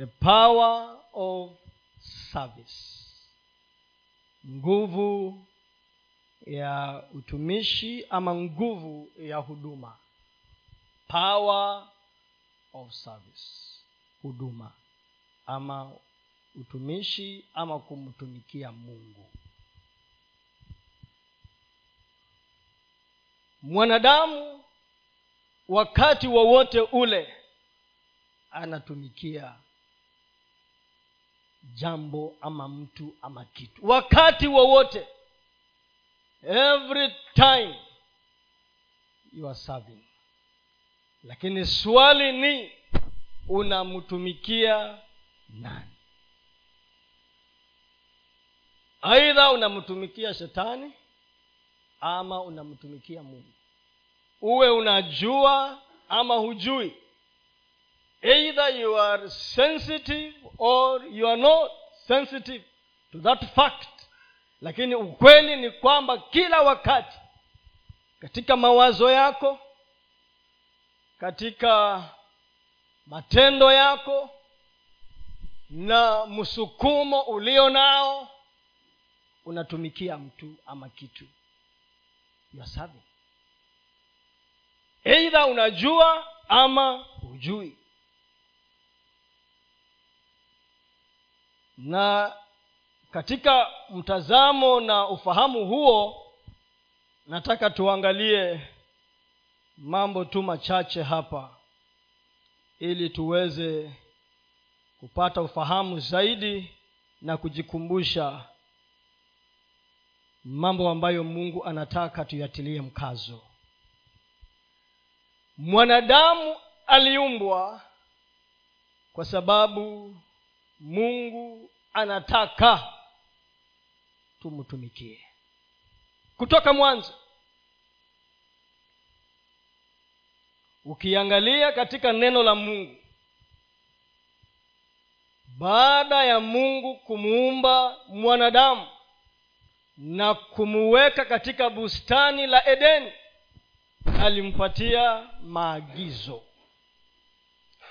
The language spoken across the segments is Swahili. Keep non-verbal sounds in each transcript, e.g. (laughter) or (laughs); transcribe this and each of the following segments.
the power of service. Nguvu ya utumishi ama nguvu ya huduma. Power of service. Huduma ama utumishi ama kumtumikia mungu. Mwanadamu wakati wowote ule anatumikia jambo ama mtu ama kitu. Wakati wowote every time you are serving. Lakini swali ni unamtumikia nani? Aidha unamtumikia shetani ama unamtumikia mungu. Uwe unajua ama hujui either you are sensitive or you are not sensitive to that fact. Lakini ukweli ni kwamba kila wakati katika mawazo yako katika matendo yako na msukumo ulio nao unatumikia mtu ama kitu. Yasavi eidha unajua ama hujui na katika mtazamo na ufahamu huo nataka tuangalie mambo tu machache hapa ili tuweze kupata ufahamu zaidi na kujikumbusha mambo ambayo mungu anataka tuyatilie mkazo. Mwanadamu aliumbwa kwa sababu mungu anataka tumtumikie. Kutoka mwanzo. Ukiangalia katika neno la mungu baada ya mungu kumuumba mwanadamu na kumuweka katika bustani la edeni alimpatia maagizo.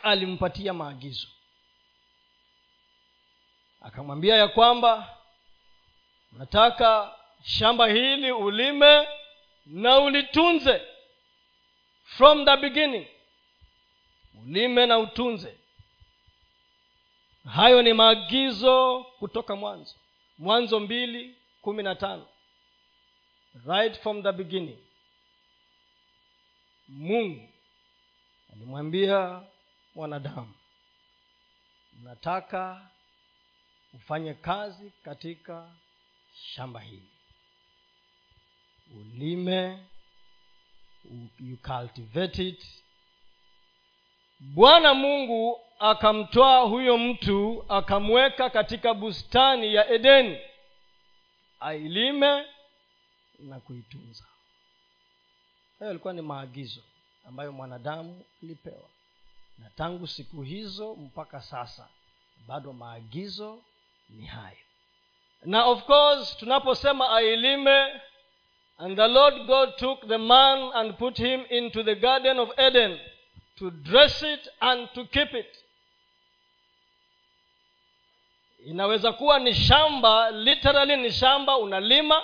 Alimpatia maagizo akamwambia ya kwamba nataka shamba hili ulime na ulitunze. From the beginning ulime na utunze. Hayo ni maagizo kutoka mwanzo. Mwanzo mbili kumi na tano. Right from the beginning mungu alimwambia mwanadamu nataka ufanye kazi katika shamba hili. Ulime you cultivate it. Bwana mungu akamtoa huyo mtu akamweka katika bustani ya edeni ailime na kuitunza. Hayo yalikuwa ni maagizo ambayo mwanadamu alipewa. Na tangu siku hizo mpaka sasa bado maagizo ni hayo. Na of course tunaposema ailime and the lord god took the man and put him into the garden of eden to dress it and to keep it. Inaweza kuwa ni shamba literally ni shamba unalima.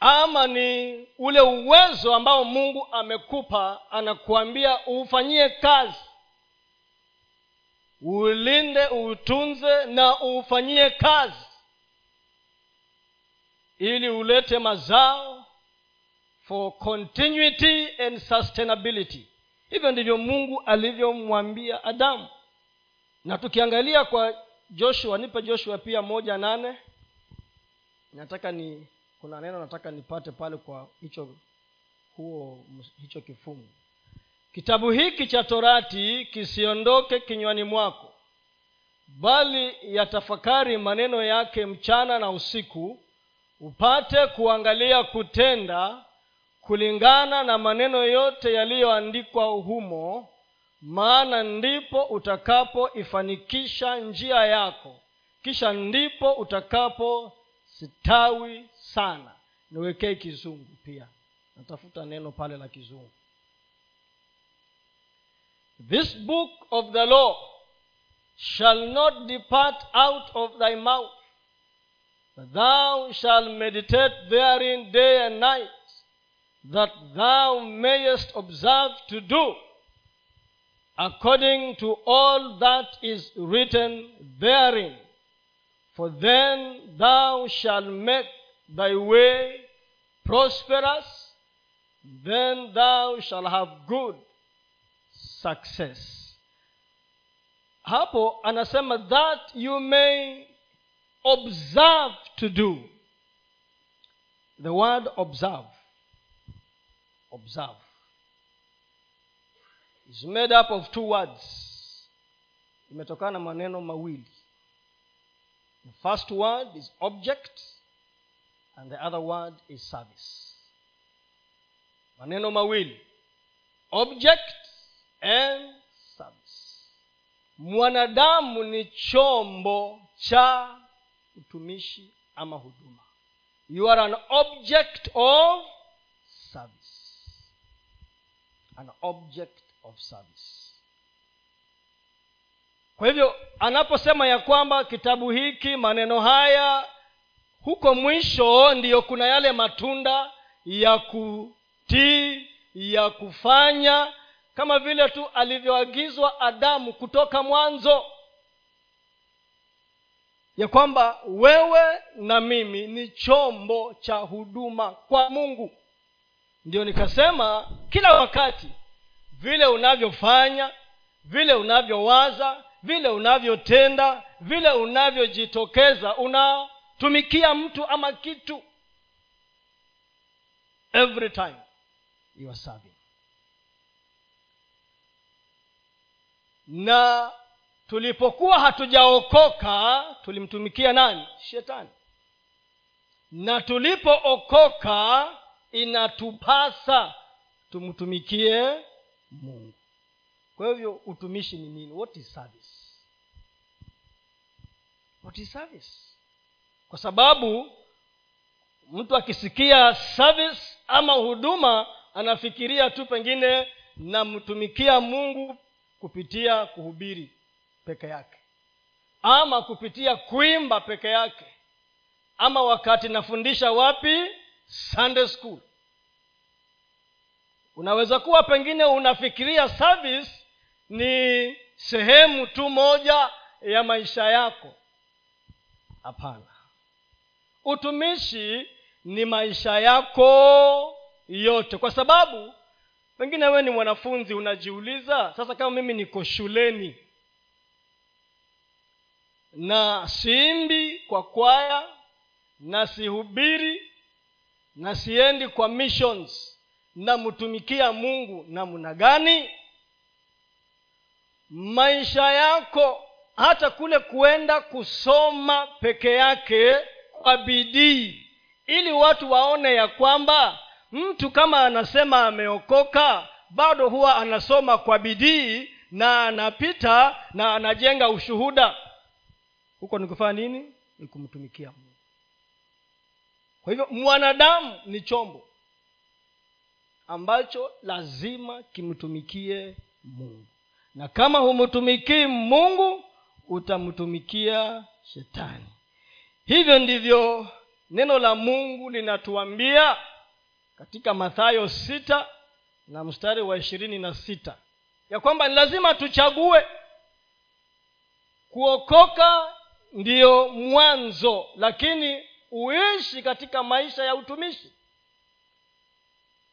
Ama ni ule uwezo ambao mungu amekupa anakuambia uufanyie kazi ulinde uutunze na uufanyie kazi. Ili ulete mazao for continuity and sustainability. Hivyo ndivyo mungu alivyomwambia adamu. Na tukiangalia kwa joshua nipe joshua pia moja nane. Nataka ni kuna neno nataka nipate pale kwa hicho huo hicho kifungu kitabu hiki cha torati kisiondoke kinywani mwako bali yatafakari maneno yake mchana na usiku upate kuangalia kutenda kulingana na maneno yote yaliyoandikwa humo maana ndipo utakapoifanikisha njia yako kisha ndipo utakapositawi sana. Niwekee kizungu pia. Natafuta neno pale la kizungu this book of the law shall not depart out of thy mouth. But thou shalt meditate therein day and night that thou mayest observe to do according to all that is written therein. For then thou shalt make thy way prosperous then thou shalt have good success. Hapo anasema that you may observe to do. The word observe. Observe. Is made up of two words. Imetokana na maneno mawili. The first word is object and the other word is service. Maneno mawili. Object and service. Mwanadamu ni chombo cha utumishi ama huduma. You are an object of service. An object of service. Kwa hivyo anaposema ya kwamba kitabu hiki maneno haya huko mwisho ndiyo kuna yale matunda ya kutii ya kufanya kama vile tu alivyoagizwa adamu kutoka mwanzo. Ya kwamba wewe na mimi ni chombo cha huduma kwa mungu. Ndio nikasema kila wakati vile unavyofanya vile unavyowaza vile unavyotenda vile unavyojitokeza unatumikia mtu ama kitu. Every time you are serving na tulipokuwa hatujaokoka tulimtumikia nani? Shetani. Na tulipookoka inatupasa tumtumikie mungu. Kwa hivyo utumishi ni nini? What is service? What is service? Kwa sababu mtu akisikia service ama huduma anafikiria tu pengine namtumikia mungu kupitia kuhubiri peke yake ama kupitia kuimba peke yake ama wakati nafundisha wapi? Sunday school. Unaweza kuwa pengine unafikiria service ni sehemu tu moja ya maisha yako. Hapana. Utumishi ni maisha yako yote kwa sababu pengine wewe ni mwanafunzi unajiuliza sasa kama mimi niko shuleni na siimbi kwa kwaya na sihubiri na siendi kwa missions namtumikia mungu namna gani? Maisha yako hata kule kuenda kusoma peke yake kwa bidii ili watu waone ya kwamba mtu kama anasema ameokoka bado huwa anasoma kwa bidii na anapita na anajenga ushuhuda. Huko ni kufanya nini? Ni kumtumikia mungu. Kwa hivyo mwanadamu ni chombo ambacho lazima kimtumikie mungu. Na kama humtumikii mungu utamtumikia shetani. Hivyo ndivyo neno la mungu linatuambia katika mathayo sita na mstari wa ishirini na sita ya kwamba ni lazima tuchague. Kuokoka ndiyo mwanzo lakini uishi katika maisha ya utumishi.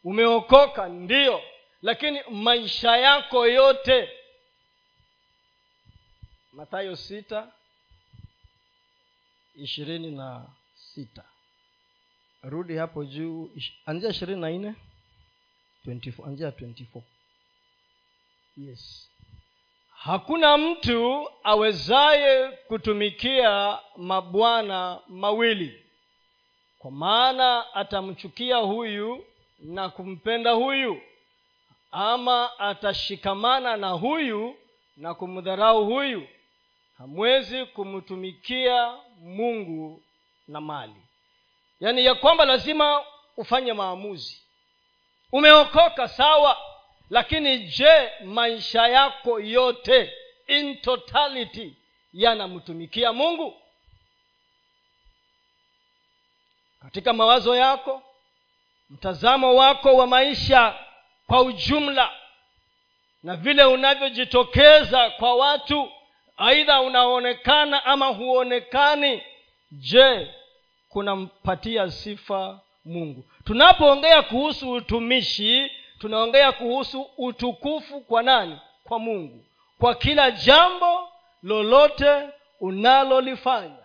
Umeokoka ndiyo lakini maisha yako yote. Mathayo sita ishirini na sita rudi hapo juu anzia ishirini na nne anzia yes. Hakuna mtu awezaye kutumikia mabwana mawili. Kwa maana atamchukia huyu na kumpenda huyu ama atashikamana na huyu na kumdharau huyu. Hamwezi kumtumikia mungu na mali yaani ya kwamba lazima ufanye maamuzi. Umeokoka sawa lakini je maisha yako yote in totality yanamtumikia mungu? Katika mawazo yako mtazamo wako wa maisha kwa ujumla na vile unavyojitokeza kwa watu aidha unaonekana ama huonekani je kunampatia sifa mungu. Tunapoongea kuhusu utumishi tunaongea kuhusu utukufu kwa nani? Kwa mungu. Kwa kila jambo lolote unalolifanya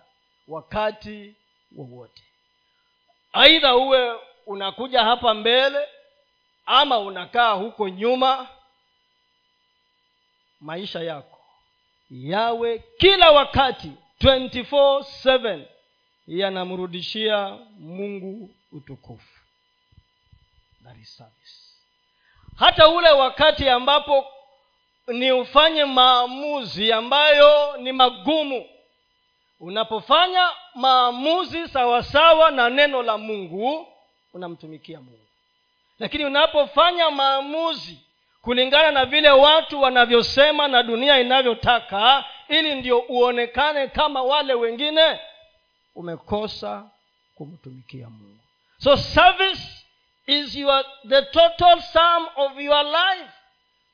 wakati wowote. Aidha uwe unakuja hapa mbele ama unakaa huko nyuma maisha yako yawe kila wakati 24/7 yanamrudishia mungu utukufu. That is service. Hata ule wakati ambapo ni ufanye maamuzi ambayo ni magumu unapofanya maamuzi sawasawa na neno la mungu unamtumikia mungu. Lakini unapofanya maamuzi kulingana na vile watu wanavyosema na dunia inavyotaka ili ndio uonekane kama wale wengine umekosa kumtumikia mungu. So service is your, the total sum of your life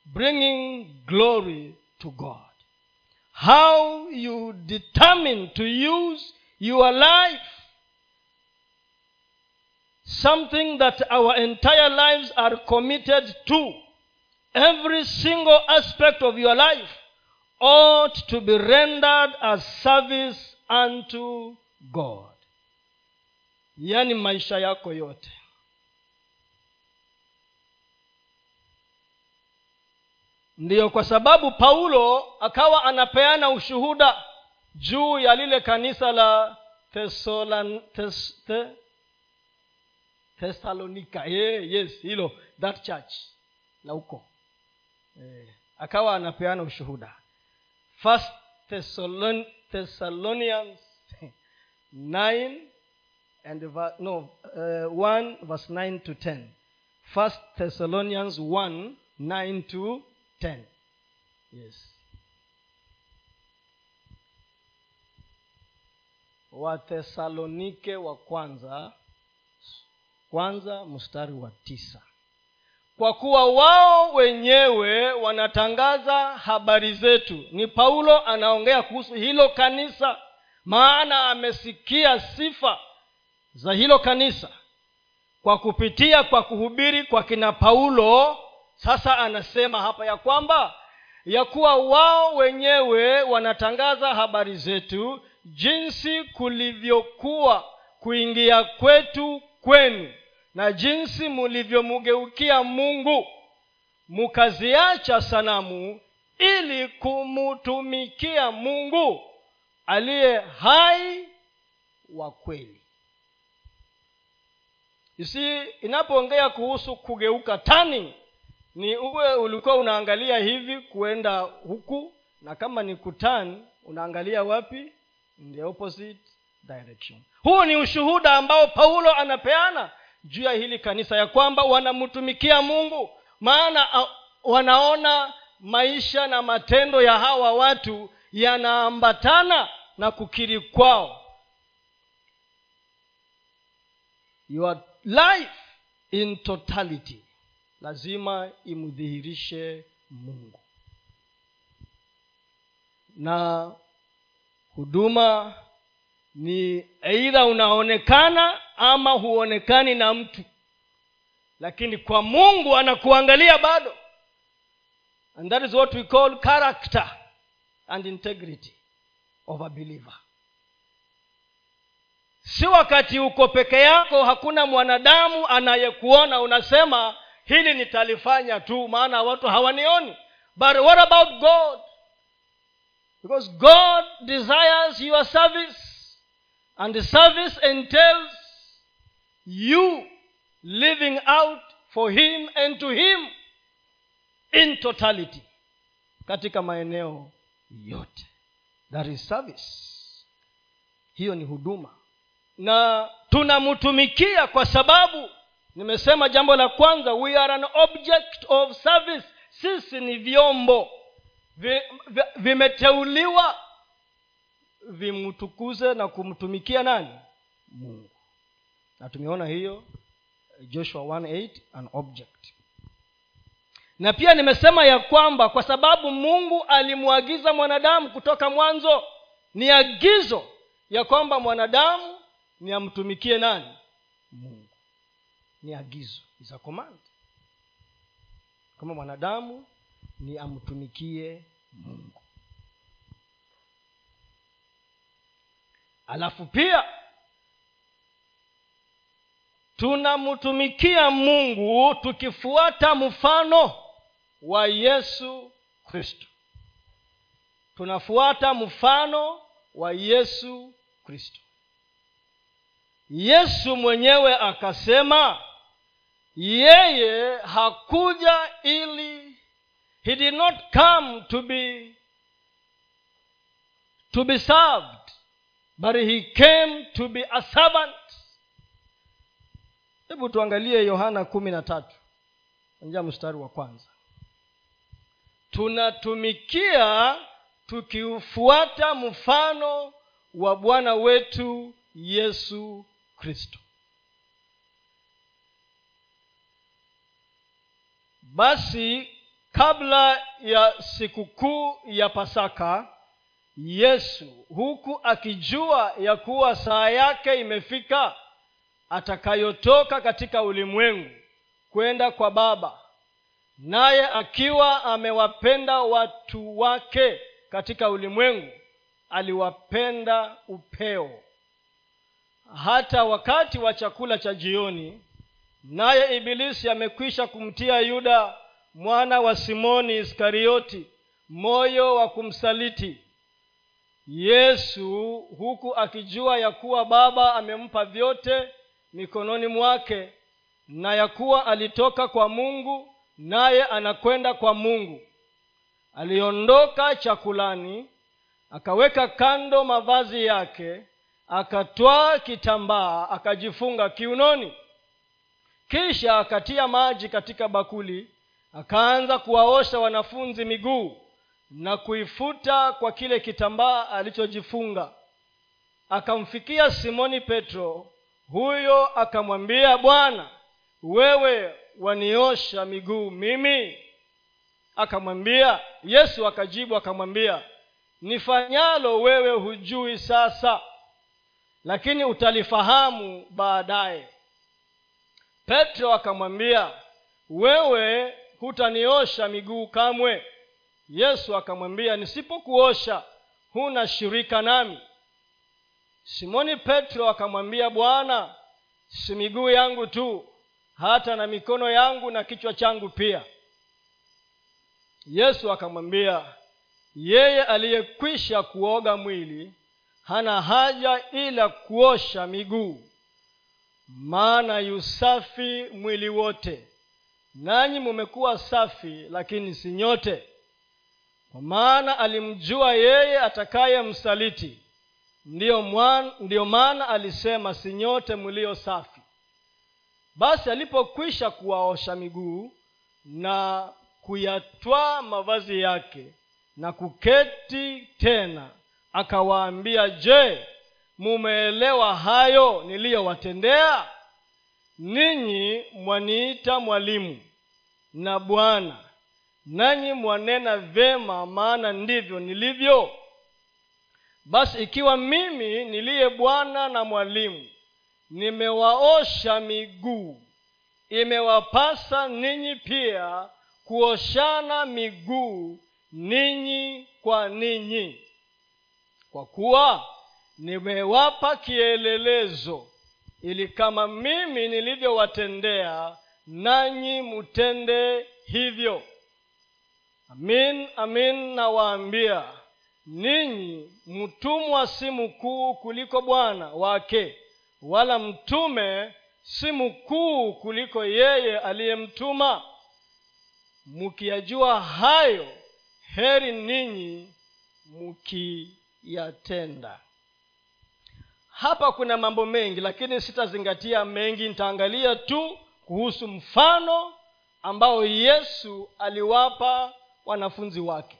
bringing glory to god. How you determine to use your life something that our entire lives are committed to every single aspect of your life ought to be rendered as service unto god. Yaani maisha yako yote. Ndiyo kwa sababu paulo akawa anapeana ushuhuda juu ya lile kanisa la thessalonika yeah, yes hilo that church la huko. Eh, akawa anapeana ushuhuda. First thessalonians 9 and no uh, 1 verse 9 to 10 first thessalonians 1 9 to 10 yes. Wathesalonike wa kwanza kwanza mstari wa tisa. Kwa kuwa wao wenyewe wanatangaza habari zetu. Ni paulo anaongea kuhusu hilo kanisa maana amesikia sifa za hilo kanisa kwa kupitia kwa kuhubiri kwa kina paulo. Sasa anasema hapa ya kwamba ya kuwa wao wenyewe wanatangaza habari zetu jinsi kulivyokuwa kuingia kwetu kwenu na jinsi mulivyomugeukia mungu. Mukaziacha sanamu ili kumutumikia mungu aliye hai wa kweli. Isi inapoongea kuhusu kugeuka tani ni uwe ulikuwa unaangalia hivi kuenda huku na kama ni kutani unaangalia wapi? In the opposite direction. Huu ni ushuhuda ambao paulo anapeana juu ya hili kanisa ya kwamba wanamtumikia mungu. Maana wanaona maisha na matendo ya hawa watu yanaambatana na kukiri kwao. Your life in totality lazima imdhihirishe mungu. Na huduma ni eidha unaonekana ama huonekani na mtu. Lakini kwa mungu anakuangalia bado. And that is what we call character and integrity of a believer. Si wakati uko peke yako hakuna mwanadamu anayekuona unasema hili nitalifanya tu maana watu hawanioni. But what about god? Because god desires your service and the service entails you living out for him and to him in totality katika maeneo yote. That is service. Hiyo ni huduma. Na tunamtumikia kwa sababu nimesema jambo la kwanza we are an object of service. Sisi ni vyombo. Vi, vi, vimeteuliwa. Vimtukuze na kumtumikia nani? Mungu. Na tumeona hiyo joshua 1:8 an object na pia nimesema ya kwamba kwa sababu mungu alimwagiza mwanadamu kutoka mwanzo ni agizo ya kwamba mwanadamu ni amtumikie nani? Mungu. Ni agizo is a command. Mwanadamu ni amtumikie mungu. Alafu pia tunamtumikia mungu tukifuata mfano wa yesu kristo. Tunafuata mfano wa yesu kristo. Yesu mwenyewe akasema yeye hakuja ili he did not come to be to be served but he came to be a servant. Hebu tuangalie yohana kumi na tatu. Anjia mstari wa kwanza tunatumikia tukiufuata mfano wa bwana wetu yesu kristo. Basi kabla ya sikukuu ya pasaka yesu huku akijua ya kuwa saa yake imefika atakayotoka katika ulimwengu kwenda kwa baba naye akiwa amewapenda watu wake katika ulimwengu aliwapenda upeo. Hata wakati wa chakula cha jioni naye ibilisi amekwisha kumtia yuda mwana wa simoni iskarioti moyo wa kumsaliti. Yesu huku akijua ya kuwa baba amempa vyote mikononi mwake na ya kuwa alitoka kwa mungu naye anakwenda kwa mungu. Aliondoka chakulani akaweka kando mavazi yake akatwaa kitambaa akajifunga kiunoni. Kisha akatia maji katika bakuli akaanza kuwaosha wanafunzi miguu na kuifuta kwa kile kitambaa alichojifunga. Akamfikia simoni petro huyo akamwambia bwana wewe waniosha miguu mimi? Akamwambia yesu akajibu akamwambia nifanyalo wewe hujui sasa lakini utalifahamu baadaye. Petro akamwambia wewe hutaniosha miguu kamwe? Yesu akamwambia nisipokuosha huna shirika nami. Simoni petro akamwambia bwana si miguu yangu tu hata na mikono yangu na kichwa changu pia. Yesu akamwambia yeye aliyekwisha kuoga mwili hana haja ila kuosha miguu. Maana yusafi mwili wote. Nanyi mumekuwa safi lakini si nyote. Kwa maana alimjua yeye atakaye msaliti. Ndiyo, maana alisema si nyote mlio safi basi alipokwisha kuwaosha miguu na kuyatwaa mavazi yake na kuketi tena akawaambia je mumeelewa hayo niliyowatendea? Ninyi mwaniita mwalimu na bwana nanyi mwanena vyema maana ndivyo nilivyo. Basi ikiwa mimi niliye bwana na mwalimu nimewaosha miguu. Imewapasa ninyi pia kuoshana miguu ninyi kwa ninyi. Kwa kuwa nimewapa kielelezo ili kama mimi nilivyowatendea nanyi mutende hivyo. Amin amin nawaambia ninyi mtumwa si mkuu kuliko bwana wake wala mtume si mkuu kuliko yeye aliyemtuma. Mkiyajua hayo heri ninyi mkiyatenda. Hapa kuna mambo mengi lakini sitazingatia mengi. Nitaangalia tu kuhusu mfano ambao yesu aliwapa wanafunzi wake.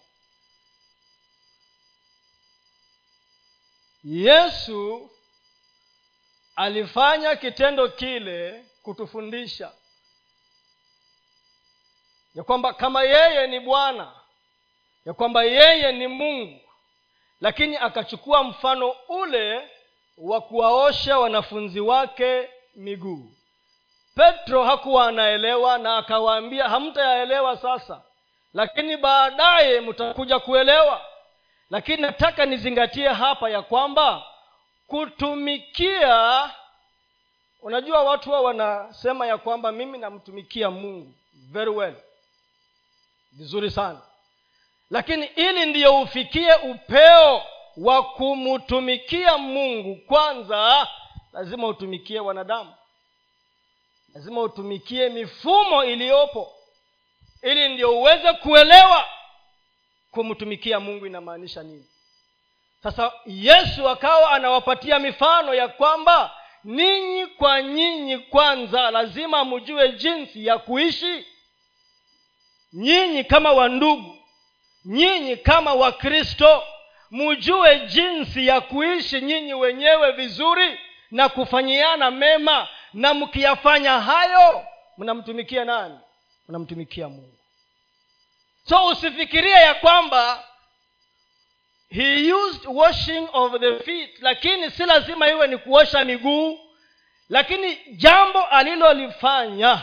Yesu alifanya kitendo kile kutufundisha ya kwamba kama yeye ni bwana ya kwamba yeye ni mungu lakini akachukua mfano ule wa kuwaosha wanafunzi wake miguu. Petro hakuwa anaelewa na akawaambia hamtayaelewa sasa lakini baadaye mtakuja kuelewa. Lakini nataka nizingatie hapa ya kwamba kutumikia. Unajua watu hao wanasema ya kwamba mimi namtumikia mungu very well. Vizuri sana. Lakini ili ndiyo ufikie upeo wa kumtumikia mungu kwanza lazima utumikie wanadamu. Lazima utumikie mifumo iliyopo. Ili ndio uweze kuelewa kumtumikia mungu inamaanisha nini sasa yesu akawa anawapatia mifano ya kwamba ninyi kwa nyinyi kwanza lazima mjue jinsi ya kuishi. Nyinyi kama wandugu nyinyi kama wakristo mujue jinsi ya kuishi nyinyi wenyewe vizuri na kufanyiana mema. Na mkiyafanya hayo mnamtumikia nani? Mnamtumikia mungu. So usifikirie ya kwamba he used washing of the feet lakini si lazima iwe ni kuosha miguu lakini jambo alilolifanya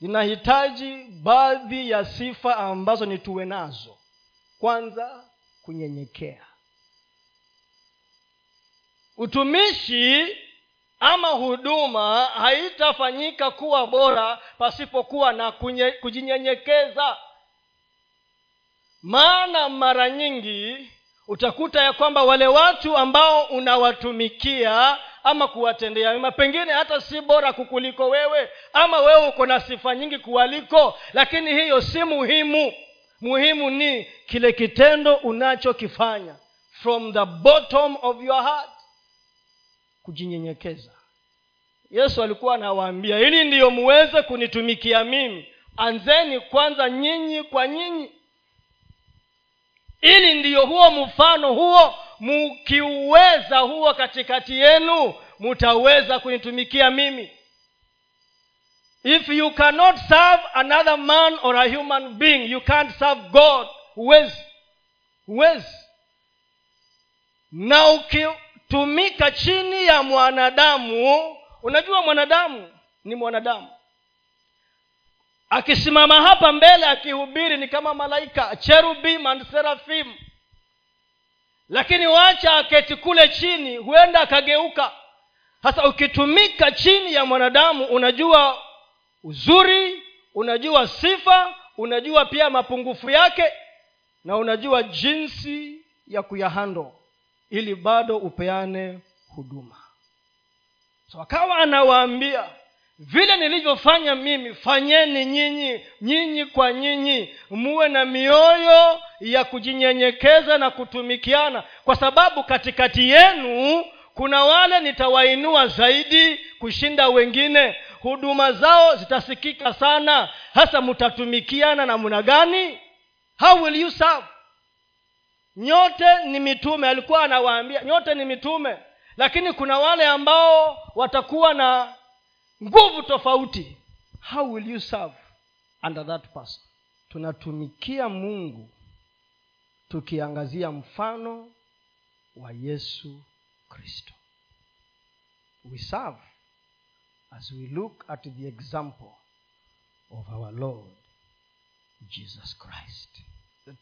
linahitaji baadhi ya sifa ambazo ni tuwe nazo. Kwanza kunyenyekea. Utumishi ama huduma haitafanyika kuwa bora pasipokuwa na kunye, kujinyenyekeza. Maana mara nyingi utakuta ya kwamba wale watu ambao unawatumikia ama kuwatendea mema pengine hata si bora kukuliko wewe ama wewe uko na sifa nyingi kuwaliko lakini hiyo si muhimu. Muhimu ni kile kitendo unachokifanya from the bottom of your heart kujinyenyekeza. Yesu alikuwa anawaambia ili ndiyo muweze kunitumikia mimi anzeni kwanza nyinyi kwa nyinyi ili ndiyo huo mfano huo mukiuweza huo katikati yenu mutaweza kunitumikia mimi. If you cannot serve another man or a human being you can't serve god. Huwezi. Huwezi. Na ukitumika chini ya mwanadamu unajua mwanadamu ni mwanadamu akisimama hapa mbele akihubiri ni kama malaika cherubim and seraphim. Lakini wacha aketi kule chini huenda akageuka. Sasa ukitumika chini ya mwanadamu unajua uzuri unajua sifa unajua pia mapungufu yake na unajua jinsi ya kuyahando ili bado upeane huduma. So akawa anawaambia vile nilivyofanya mimi fanyeni nyinyi nyinyi kwa nyinyi muwe na mioyo ya kujinyenyekeza na kutumikiana. Kwa sababu katikati yenu kuna wale nitawainua zaidi kushinda wengine. Huduma zao zitasikika sana. Hasa mtatumikiana namna gani? How will you serve? Nyote ni mitume alikuwa anawaambia nyote ni mitume. Lakini kuna wale ambao watakuwa na nguvu tofauti. How will you serve under that person? Tunatumikia mungu tukiangazia mfano wa yesu kristo. We serve as we look at the example of our lord jesus christ.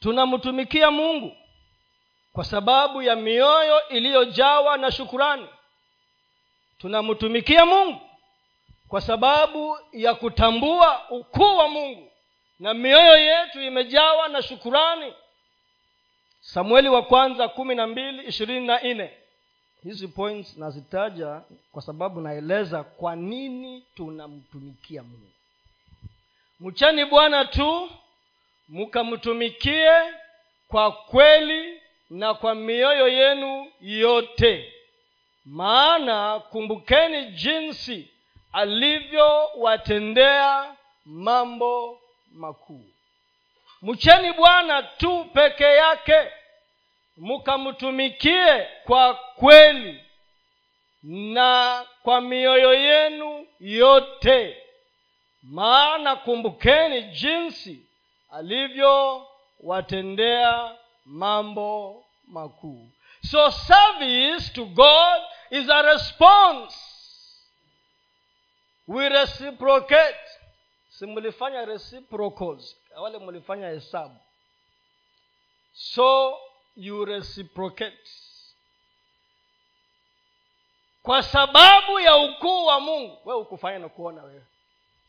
Tunamtumikia mungu kwa sababu ya mioyo iliyojawa na shukurani. Tunamtumikia mungu kwa sababu ya kutambua ukuu wa mungu. Na mioyo yetu imejawa na shukurani. Samueli wa kwanza kumi na mbili ishirini na nne. Hizi points nazitaja kwa sababu naeleza kwa nini tunamtumikia mungu. Mchani bwana tu mkamtumikie kwa kweli na kwa mioyo yenu yote. Maana kumbukeni jinsi alivyowatendea mambo makuu. Mcheni bwana tu peke yake mkamtumikie kwa kweli na kwa mioyo yenu yote. Maana kumbukeni jinsi alivyowatendea mambo makuu. So service to god is a response we reciprocate. Si mlifanya reciprocals wale mlifanya hesabu. So you reciprocate. Kwa sababu ya ukuu wa mungu wewe ukufanya na kuona wewe.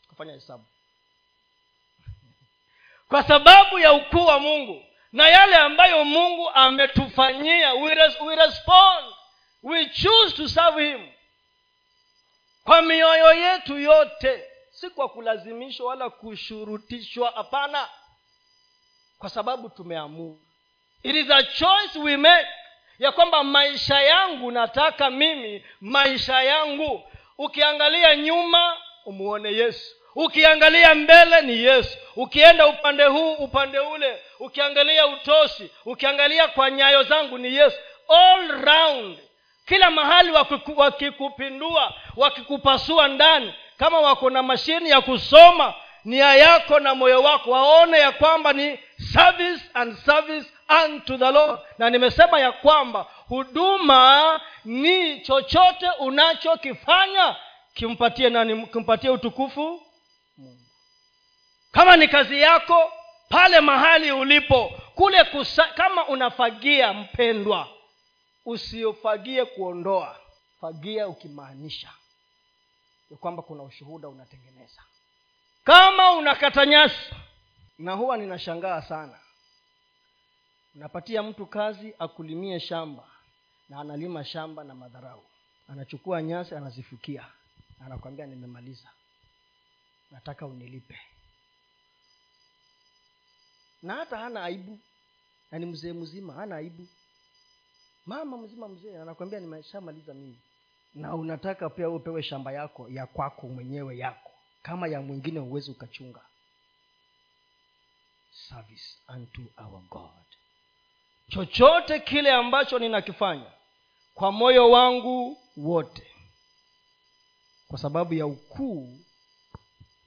Kufanya hesabu. (laughs) Kwa sababu ya ukuu wa mungu na yale ambayo mungu ametufanyia we, res, we respond. We choose to serve him kwa mioyo yetu yote si kwa kulazimishwa wala kushurutishwa hapana. Kwa sababu tumeamua. It is a choice we make ya kwamba maisha yangu nataka mimi maisha yangu. Ukiangalia nyuma umuone yesu. Ukiangalia mbele ni yesu. Ukienda upande huu upande ule. Ukiangalia utosi ukiangalia kwa nyayo zangu ni yesu. All round kila mahali wakikupindua wakikupasua ndani kama wako na mashini ya kusoma nia yako na moyo wako waone ya kwamba ni service and service unto the lord. Na nimesema ya kwamba huduma ni chochote unachokifanya kimpatie nani kimpatie utukufu mungu. Kama ni kazi yako pale mahali ulipo kule kusa, kama unafagia mpendwa usiofagie kuondoa. Fagia ukimaanisha ya kwamba kuna ushuhuda unatengeneza. Kama unakata nyasi na huwa ninashangaa sana unapatia mtu kazi akulimie shamba na analima shamba na madharau. Anachukua nyasi anazifukia. Anakwambia nimemaliza. Nataka unilipe. Na hata hana aibu. Na ni mzee mzima hana aibu mama mzima mzee anakwambia nimeshamaliza mimi. Na unataka pia upewe shamba yako ya kwako mwenyewe yako. Kama ya mwingine huwezi ukachunga. Service unto our god. Chochote kile ambacho ninakifanya kwa moyo wangu wote kwa sababu ya ukuu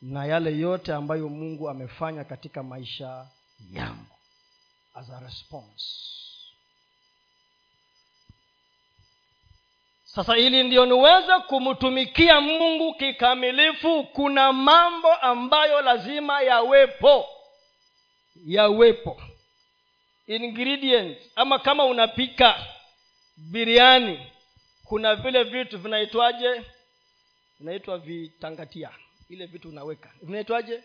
na yale yote ambayo mungu amefanya katika maisha yangu as a response sasa ili ndio niweze kumtumikia mungu kikamilifu kuna mambo ambayo lazima yawepo. Yawepo. Ingredients. Ama kama unapika biriani kuna vile vitu vinaitwaje? Vinaitwa vitangatia. Ile vitu unaweka. Vinaitwaje?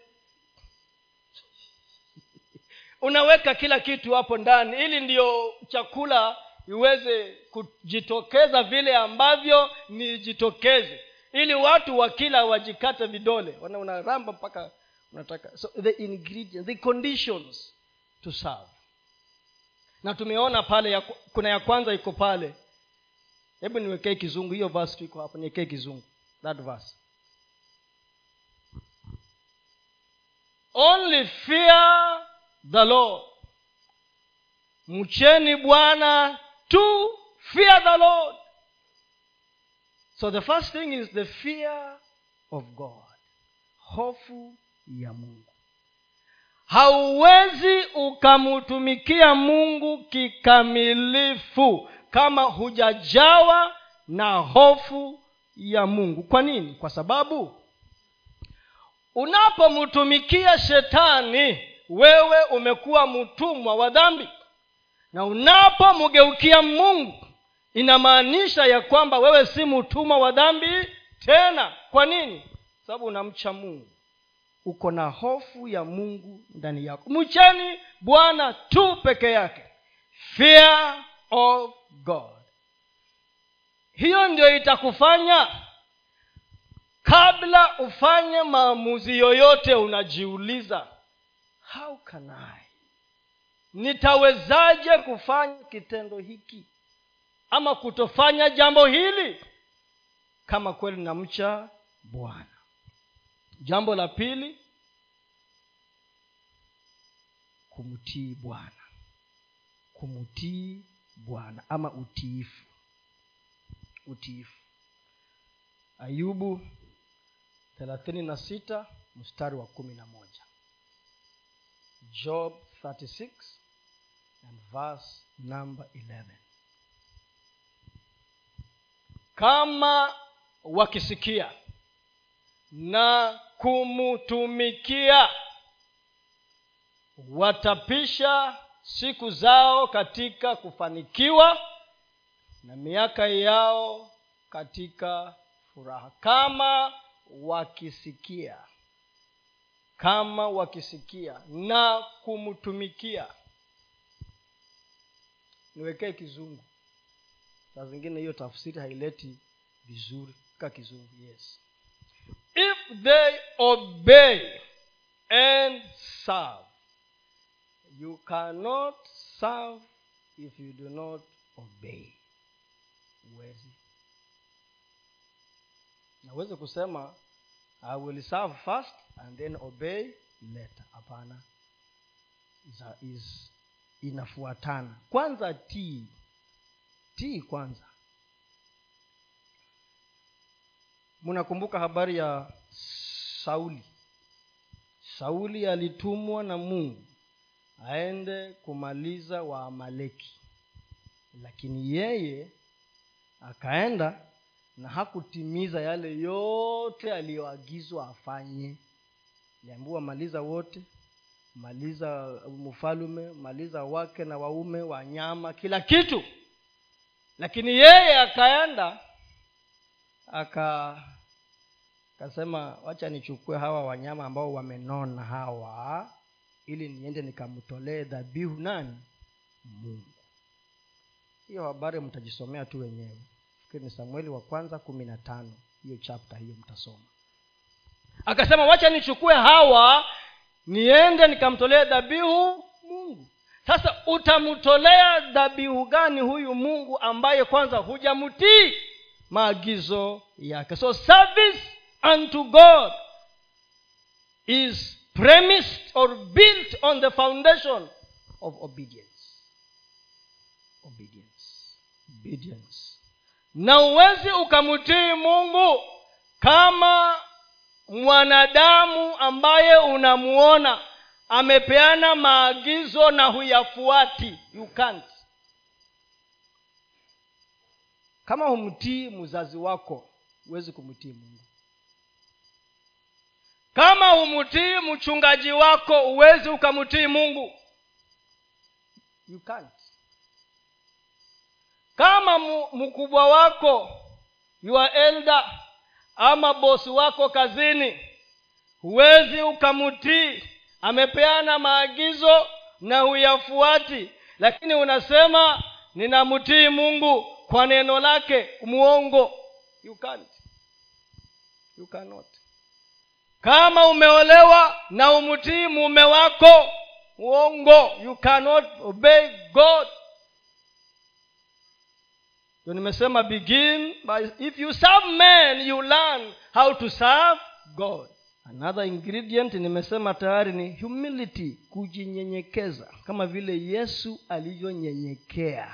(laughs) Unaweka kila kitu hapo ndani. Ili ndiyo chakula iweze kujitokeza vile ambavyo nijitokeze ili watu wakila wajikate vidole unaramba mpaka unataka. So the ingredients the conditions to serve. Na tumeona pale ya, kuna ya kwanza iko pale. Hebu niwekee kizungu hiyo verse tu iko hapo niwekee kizungu that verse. Only fear the lord. Mcheni bwana to fear the lord. So the first thing is the fear of god. Hofu ya mungu. Hauwezi ukamtumikia mungu kikamilifu kama hujajawa na hofu ya mungu. Kwa nini? Kwa sababu unapomtumikia shetani wewe umekuwa mtumwa wa dhambi na unapomgeukia mungu inamaanisha ya kwamba wewe si mtumwa wa dhambi tena. Kwa nini? Sababu unamcha mungu. Uko na hofu ya mungu ndani yako. Mcheni bwana tu peke yake. Fear of god. Hiyo ndio itakufanya kabla ufanye maamuzi yoyote unajiuliza how can i nitawezaje kufanya kitendo hiki? Ama kutofanya jambo hili? Kama kweli namcha bwana. Jambo la pili kumtii bwana. Kumtii bwana. Ama utiifu. Utiifu. Ayubu thelathini na sita mstari wa kumi na moja. Job 36 and verse number 11 kama wakisikia na kumtumikia watapisha siku zao katika kufanikiwa na miaka yao katika furaha. Kama wakisikia kama wakisikia na kumtumikia niwekee kizungu. Saa zingine hiyo tafsiri haileti vizuri. Ka kizungu yes. If they obey and serve you cannot serve if you do not obey. Huwezi. Naweze kusema i will serve first and then obey later. Hapana. Is inafuatana. Kwanza tii tii kwanza. Mnakumbuka habari ya sauli? Sauli alitumwa na mungu aende kumaliza waamaleki. Lakini yeye akaenda na hakutimiza yale yote aliyoagizwa afanye. Aliambiwa maliza wote maliza mfalume maliza wake na waume wanyama kila kitu. Lakini yeye akaenda aka akasema wacha nichukue hawa wanyama ambao wamenona hawa ili niende nikamtolee dhabihu nani? Mungu. Hiyo habari mtajisomea tu wenyewe. Fikiri ni samueli wa kwanza kumi na tano hiyo chapta hiyo mtasoma. Akasema wacha nichukue hawa niende nikamtolea dhabihu mungu. Sasa utamtolea dhabihu gani huyu mungu ambaye kwanza hujamtii maagizo yake? So service unto god is premised or built on the foundation of obedience. Obedience. Obedience. Na uwezi ukamtii mungu kama mwanadamu ambaye unamuona amepeana maagizo na huyafuati. You can't. Kama humtii mzazi wako huwezi kumtii mungu. Kama humtii mchungaji wako huwezi ukamtii mungu. You can't. Kama mkubwa wako your elder ama bosi wako kazini huwezi ukamtii. Amepeana maagizo na huyafuati lakini unasema ninamtii mungu kwa neno lake muongo. You can't. You cannot. Kama umeolewa na umtii mume wako muongo. You cannot obey god ndio nimesema begin by if you serve men you learn how to serve god. Another ingredient nimesema tayari ni humility kujinyenyekeza. Kama vile yesu alivyonyenyekea.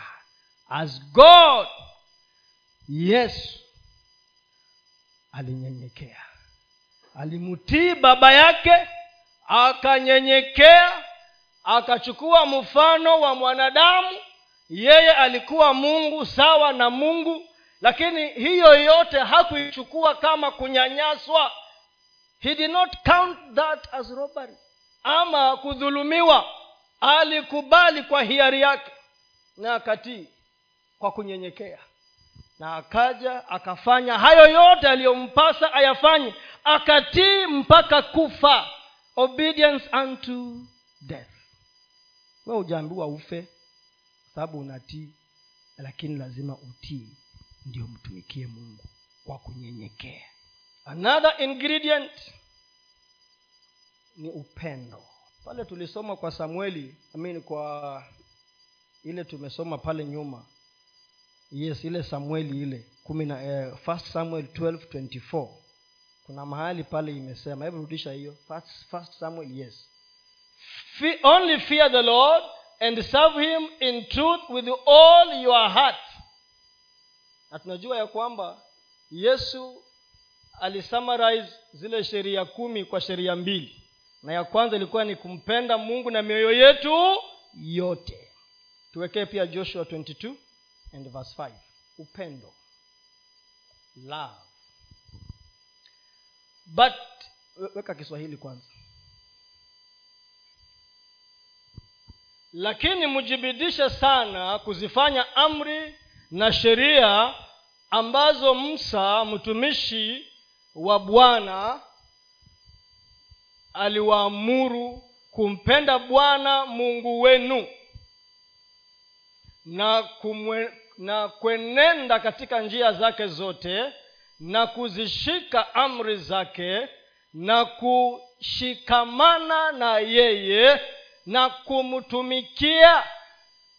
As god yesu alinyenyekea. Alimtii baba yake akanyenyekea akachukua mfano wa mwanadamu yeye alikuwa mungu sawa na mungu lakini hiyo yote hakuichukua kama kunyanyaswa. He did not count that as robbery. Ama kudhulumiwa. Alikubali kwa hiari yake na akatii kwa kunyenyekea. Na akaja akafanya hayo yote aliyompasa ayafanye. Akatii mpaka kufa. Obedience unto death. We ujaambiwa ufe sababu unatii lakini lazima utii ndio mtumikie mungu kwa kunyenyekea. Another ingredient ni upendo. Pale tulisoma kwa samueli I mean kwa ile tumesoma pale nyuma yes ile samueli ile kumi na eh, first samuel 1224 kuna mahali pale imesema hebu rudisha hiyo. First, first samuel yes. Fe- only fear the lord and serve him in truth with all your heart. Na tunajua ya kwamba yesu alisummarize zile sheria kumi kwa sheria mbili. Na ya kwanza ilikuwa ni kumpenda mungu na mioyo yetu yote. Tuwekee pia joshua 22 and verse 5 upendo. Love. But weka kiswahili kwanza lakini mjibidishe sana kuzifanya amri na sheria ambazo musa mtumishi wa bwana aliwaamuru kumpenda bwana mungu wenu na kumwe, na kwenenda katika njia zake zote na kuzishika amri zake na kushikamana na yeye na kumtumikia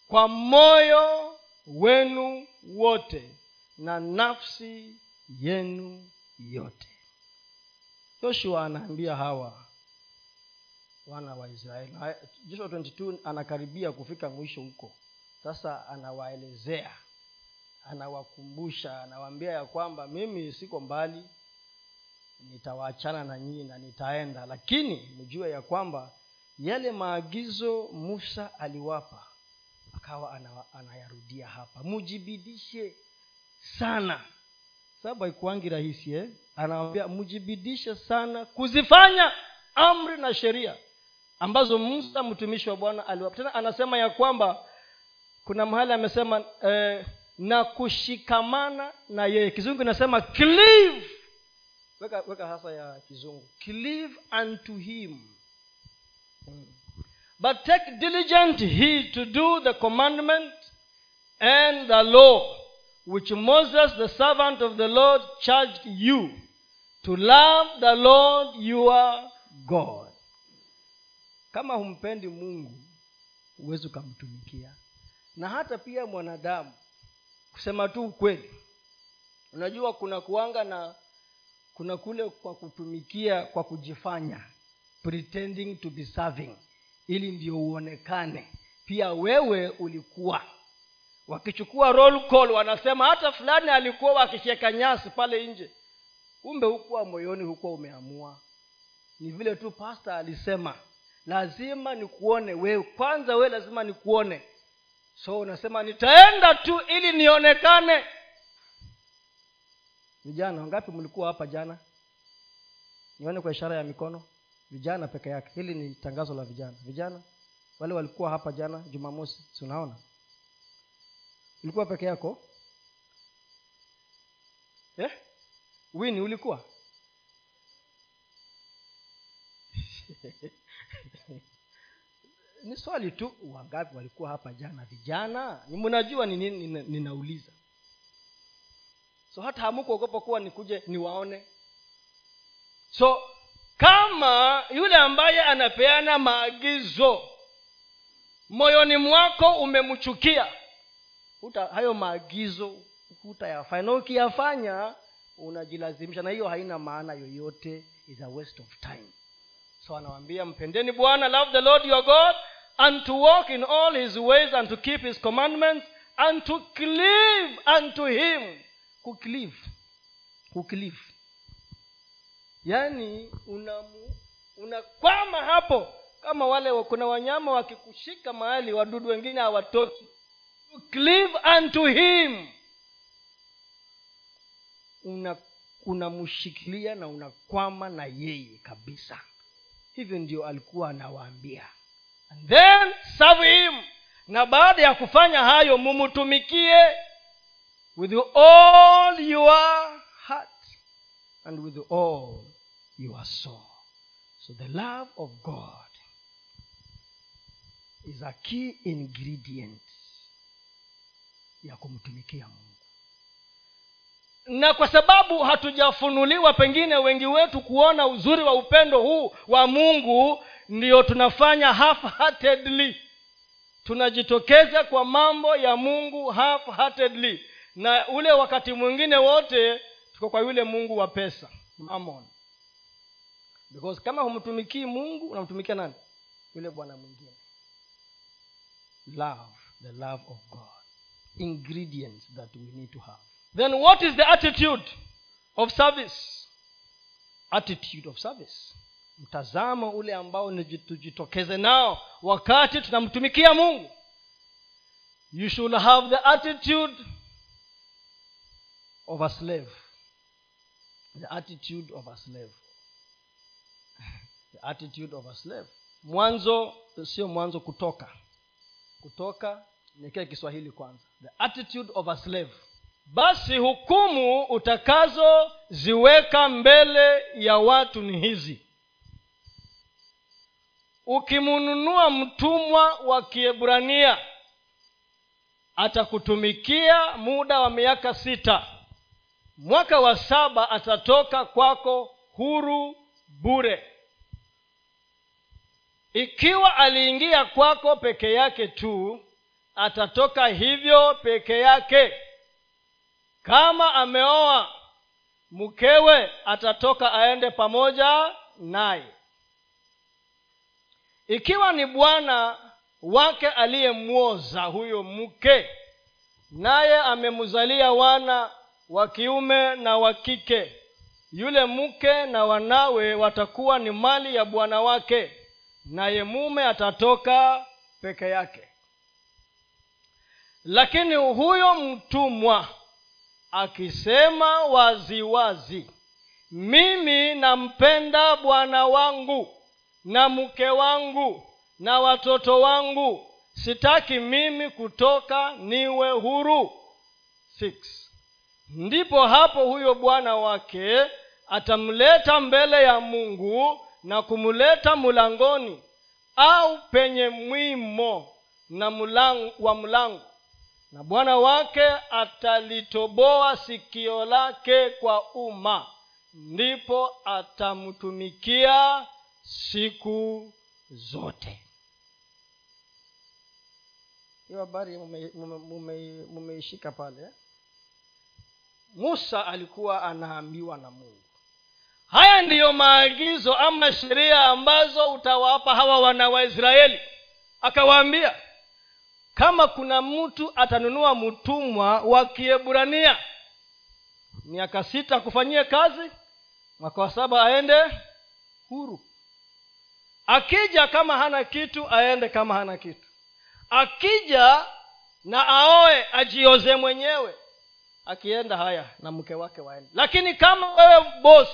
kwa moyo wenu wote na nafsi yenu yote. Yoshua anaambia hawa wana wa israeli joshua 22 anakaribia kufika mwisho huko. Sasa anawaelezea anawakumbusha anawaambia ya kwamba mimi siko mbali nitawaachana na nyinyi na nitaenda. Lakini mjue ya kwamba yale maagizo musa aliwapa akawa ana, anayarudia hapa. Mujibidishe sana. Sababu haikuangi rahisi eh? anawambia mjibidishe sana kuzifanya amri na sheria ambazo musa mtumishi wa bwana aliwapa. Tena anasema ya kwamba kuna mahali amesema eh, na kushikamana na yeye. Kizungu inasema cleave. Weka, weka hasa ya kizungu. Cleave unto him. But take diligent heed to do the commandment and the law which moses the servant of the lord charged you to love the lord your god. Kama humpendi mungu huwezi ukamtumikia. Na hata pia mwanadamu kusema tu ukweli unajua kuna kuanga na kuna kule kwa kutumikia kwa kujifanya pretending to be serving. Ili ndio uonekane. Pia wewe ulikuwa. Wakichukua roll call wanasema hata fulani alikuwa wakisheka nyasi pale nje. Kumbe hukuwa moyoni hukuwa umeamua. Ni vile tu pasta alisema lazima nikuone wewe kwanza wewe lazima nikuone. So unasema nitaenda tu ili nionekane. Vijana wangapi mlikuwa hapa jana? Nione kwa ishara ya mikono vijana peke yake. Hili ni tangazo la vijana. Vijana wale walikuwa hapa jana jumamosi si unaona? Ulikuwa peke yako? Eh? wini ulikuwa? (laughs) Ni swali tu wangapi walikuwa hapa jana? Vijana? Mnajua ni nini nina- ninauliza. So hata hamukuogopa kuwa nikuje niwaone? So kama yule ambaye anapeana maagizo moyoni mwako umemchukia hayo maagizo hutayafanya. Na ukiyafanya unajilazimisha na hiyo haina maana yoyote is a waste of time. So anawambia mpendeni bwana love the lord your god and to walk in all his ways and to keep his commandments and to cleave unto him. Kuklive kucleave yaani unamu unakwama hapo. Kama wale kuna wanyama wakikushika mahali wadudu wengine hawatoki. To cleave unto him. Una na unakwama na yeye kabisa. Hivyo ndio alikuwa anawaambia. And then serve him. Na baada ya kufanya hayo mumtumikie with all your heart and with all your soul so the love of god is a key ingredient ya kumtumikia mungu. Na kwa sababu hatujafunuliwa pengine wengi wetu kuona uzuri wa upendo huu wa mungu ndio tunafanya half-heartedly. Tunajitokeza kwa mambo ya mungu half-heartedly. Na ule wakati mwingine wote tuko kwa yule mungu wa pesa. Mammon because kama humtumikii mungu unamtumikia nani? Yule bwana mwingine. Love the love of god. Ingredients that we need to have. Then what is the attitude of service? Attitude of service. Mtazamo ule ambao tujitokeze nao wakati tunamtumikia mungu. You should have the attitude of a slave. The attitude of a slave the attitude of a slave. Mwanzo sio mwanzo kutoka. Kutoka niekee kiswahili kwanza. The attitude of a slave. Basi hukumu utakazoziweka mbele ya watu ni hizi. Ukimnunua mtumwa wa kiebrania atakutumikia muda wa miaka sita. Mwaka wa saba atatoka kwako huru bure ikiwa aliingia kwako peke yake tu atatoka hivyo peke yake. Kama ameoa mkewe atatoka aende pamoja naye. Ikiwa ni bwana wake aliyemwoza huyo mke naye amemzalia wana wa kiume na wa kike yule mke na wanawe watakuwa ni mali ya bwana wake naye mume atatoka peke yake. Lakini huyo mtumwa akisema waziwazi wazi, mimi nampenda bwana wangu na mke wangu na watoto wangu. Sitaki mimi kutoka niwe huru. Six. ndipo hapo huyo bwana wake atamleta mbele ya mungu na kumleta mlangoni au penye mwimo na mlango, wa mlango na bwana wake atalitoboa sikio lake kwa umma ndipo atamtumikia siku zote. Hiyo habari mumeishika pale. Musa alikuwa anaambiwa na mungu haya ndiyo maagizo ama sheria ambazo utawapa hawa wana waisraeli akawaambia kama kuna mtu atanunua mtumwa wa kiebrania miaka sita kufanyie kazi mwaka wa saba aende huru. Akija kama hana kitu aende kama hana kitu. Akija na aoe ajioze mwenyewe. Akienda haya na mke wake waende. Lakini kama wewe bos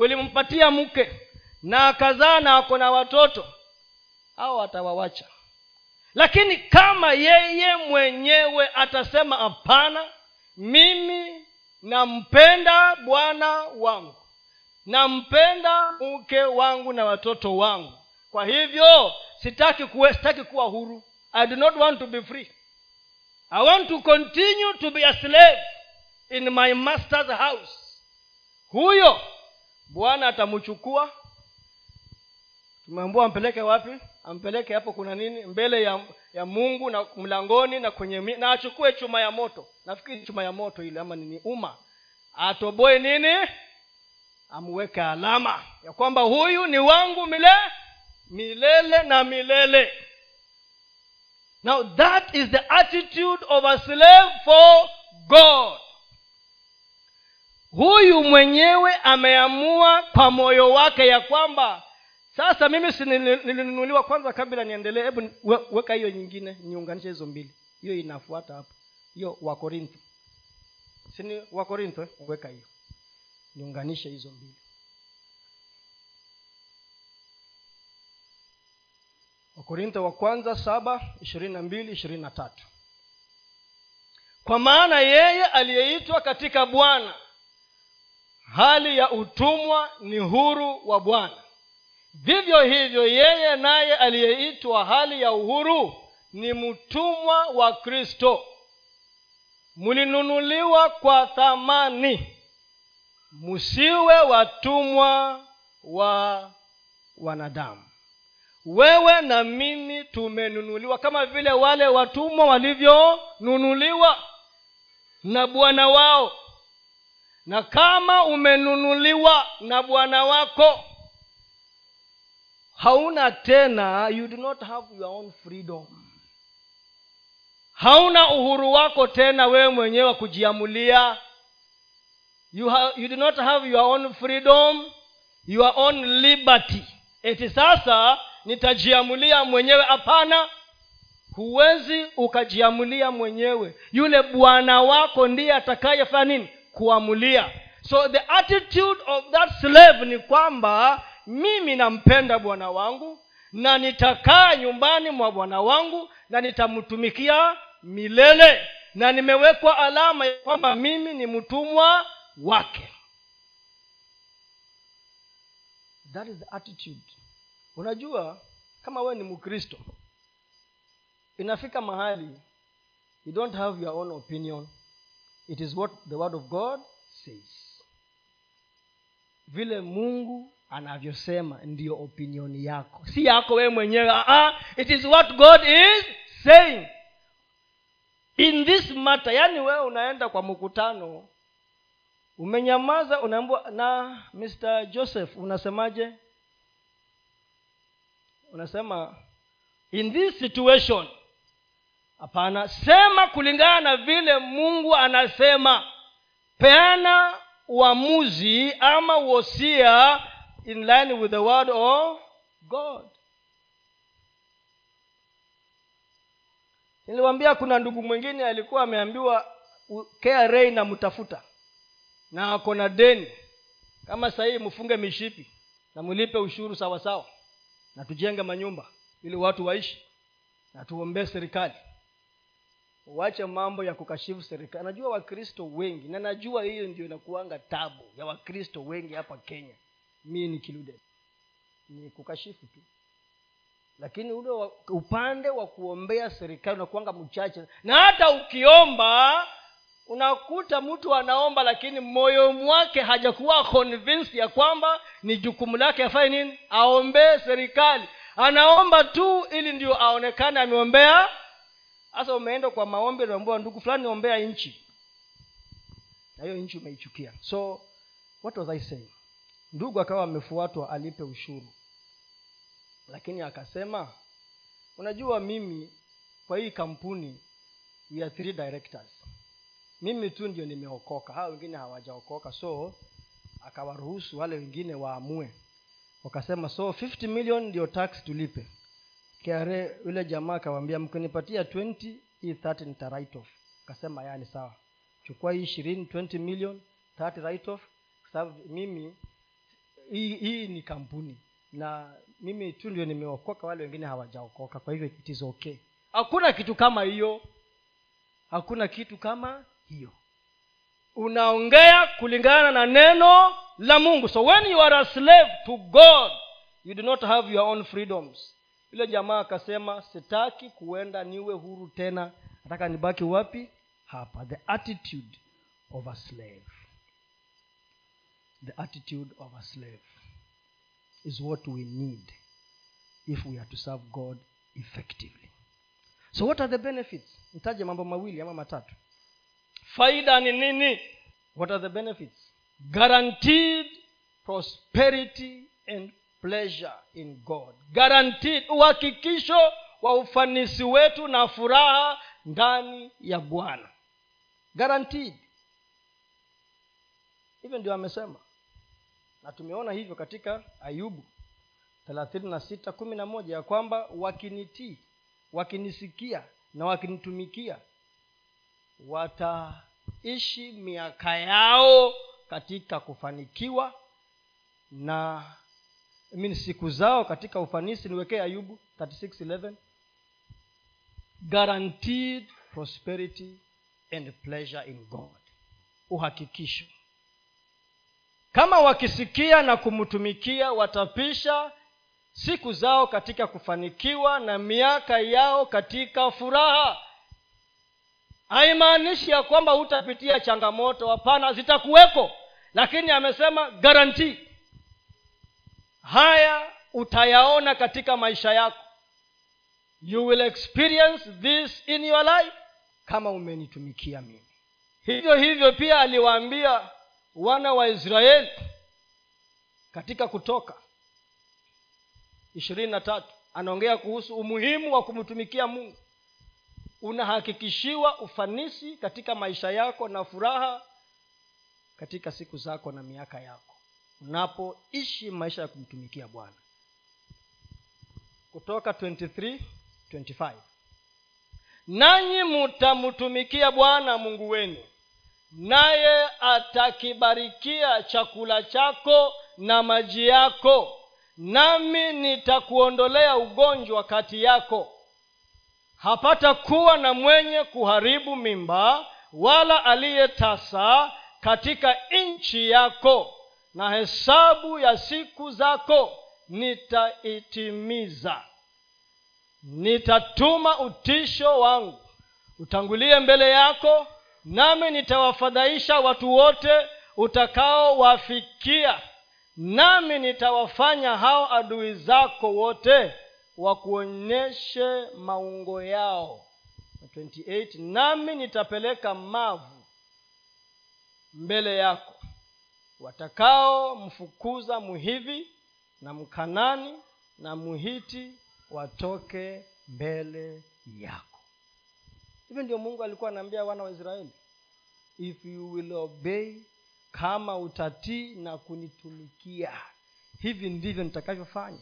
ulimpatia mke na akazaa na ako na watoto au atawawacha lakini kama yeye mwenyewe atasema hapana mimi nampenda bwana wangu nampenda mke wangu na watoto wangu kwa hivyo sitaki kuwe, sitaki kuwa huru. I do not want to be free. I want to continue to be a slave in my master's house. Huyo bwana atamchukua tumeambua ampeleke wapi? Ampeleke hapo kuna nini? Mbele ya ya mungu na mlangoni na kwenye na achukue chuma ya moto. Nafikiri chuma ya moto ile ama nini? Uma. Atoboe nini? Amweke alama ya kwamba huyu ni wangu mile milele na milele. Now that is the attitude of a slave for god huyu mwenyewe ameamua kwa moyo wake ya kwamba sasa mimi si kwanza kabla niendelee hebu weka hiyo nyingine niunganishe hizo mbili. Hiyo inafuata hapo. Hiyo wakorintho sini wakorintho weka hiyo. Niunganishe hizo mbili. Wakorintho wa kwanza saba ishirini na mbili ishirini na tatu. Kwa maana yeye aliyeitwa katika bwana hali ya utumwa ni huru wa bwana. Vivyo hivyo yeye naye aliyeitwa hali ya uhuru ni mtumwa wa kristo. Mlinunuliwa kwa thamani. Msiwe watumwa wa wanadamu. Wewe na mimi tumenunuliwa kama vile wale watumwa walivyonunuliwa na bwana wao na kama umenunuliwa na bwana wako hauna tena you do not have your own freedom. Hauna uhuru wako tena wewe mwenyewe wa kujiamulia. You, you do not have your own freedom your own liberty. Eti sasa nitajiamulia mwenyewe hapana. Huwezi ukajiamulia mwenyewe. Yule bwana wako ndiye atakayefanya nini kuamulia. So the attitude of that slave ni kwamba mimi nampenda bwana wangu na nitakaa nyumbani mwa bwana wangu na nitamtumikia milele. Na nimewekwa alama ya kwamba mimi ni mtumwa wake. That is the attitude. Unajua kama wewe ni mkristo inafika mahali you don't have your own opinion it is what the word of god says. Vile mungu anavyosema ndiyo opinioni yako. Si yako wewe mwenyewe. Ah, it is what god is saying. In this matter yaani wewe unaenda kwa mkutano umenyamaza unaambua na mr joseph unasemaje? Unasema in this situation hapana sema kulingana na vile mungu anasema. Peana uamuzi ama uosia in line with the word of god. Niliwambia kuna ndugu mwingine alikuwa ameambiwa kra na mtafuta. Na ako na deni. Kama sahii mfunge mishipi na mlipe ushuru sawasawa na tujenge manyumba ili watu waishi. Na tuombee serikali uache mambo ya kukashifu serikali. Najua wakristo wengi na najua hiyo ndio inakuanga tabu ya wakristo wengi hapa kenya. Mii ni kilude. Ni kukashifu tu. Lakini ule wa, upande wa kuombea serikali unakuanga mchache. Na hata ukiomba unakuta mtu anaomba lakini moyo mwake hajakuwa convinced ya kwamba ni jukumu lake afanye nini? Aombee serikali. Anaomba tu ili ndio aonekane ameombea sasa umeenda kwa maombi unaambiwa ndugu fulani ombea nchi. Na hiyo nchi umeichukia. So what was i saying? Ndugu akawa amefuatwa alipe ushuru. Lakini akasema unajua mimi kwa hii kampuni we are three directors mimi tu ndio nimeokoka. Hawa wengine hawajaokoka so akawaruhusu wale wengine waamue. Wakasema so 50 million ndio tax tulipe kare yule jamaa akawambia mkinipatia 20 hii 30 nita write off. Akasema yani sawa. Chukua hii ishirini 20 million 30 write off. Sababu mimi hii, hii ni kampuni. Na mimi tu ndio nimeokoka wale wengine hawajaokoka. Kwa hivyo it is okay. Hakuna kitu kama hiyo. Hakuna kitu kama hiyo. Unaongea kulingana na neno la mungu. So when you are a slave to god you do not have your own freedoms yule jamaa akasema sitaki kuenda niwe huru tena. Nataka nibaki wapi? Hapa. The attitude of a slave. The attitude of a slave is what we need if we are to serve god effectively. So what are the benefits? Nitaje mambo mawili ama matatu. Faida ni nini? What are the benefits? Guaranteed prosperity and pleasure in god. Guaranteed uhakikisho wa ufanisi wetu na furaha ndani ya bwana. Guaranteed. Hivyo ndio amesema. Na tumeona hivyo katika ayubu thelathini na sita kumi na moja ya kwamba wakinitii wakinisikia na wakinitumikia wataishi miaka yao katika kufanikiwa na I mean, siku zao katika ufanisi niwekee ayubu 3611 guaranteed prosperity and pleasure in god. Uhakikisho. Kama wakisikia na kumtumikia watapisha siku zao katika kufanikiwa na miaka yao katika furaha. Haimaanishi ya kwamba hutapitia changamoto hapana zitakuweko. Lakini amesema guarantee haya utayaona katika maisha yako. You will experience this in your life kama umenitumikia mimi. Hivyo hivyo pia aliwaambia wana wa israeli katika kutoka ishirini na tatu anaongea kuhusu umuhimu wa kumtumikia mungu. Unahakikishiwa ufanisi katika maisha yako na furaha katika siku zako na miaka yako unapoishi maisha ya kumtumikia bwana. Kutoka 23 25 nanyi mutamtumikia bwana mungu wenu naye atakibarikia chakula chako na maji yako nami nitakuondolea ugonjwa kati yako. Hapata kuwa na mwenye kuharibu mimba wala aliyetasa katika nchi yako na hesabu ya siku zako nitaitimiza. Nitatuma utisho wangu. Utangulie mbele yako nami nitawafadhaisha watu wote utakaowafikia. Nami nitawafanya hao adui zako wote wakuonyeshe maungo yao. 28 nami nitapeleka mavu mbele yako watakaomfukuza muhivi na mkanani na muhiti watoke mbele yako. Hivyo ndio mungu alikuwa anaambia wana wa israeli? If you will obey kama utatii na kunitumikia hivi ndivyo nitakavyofanya.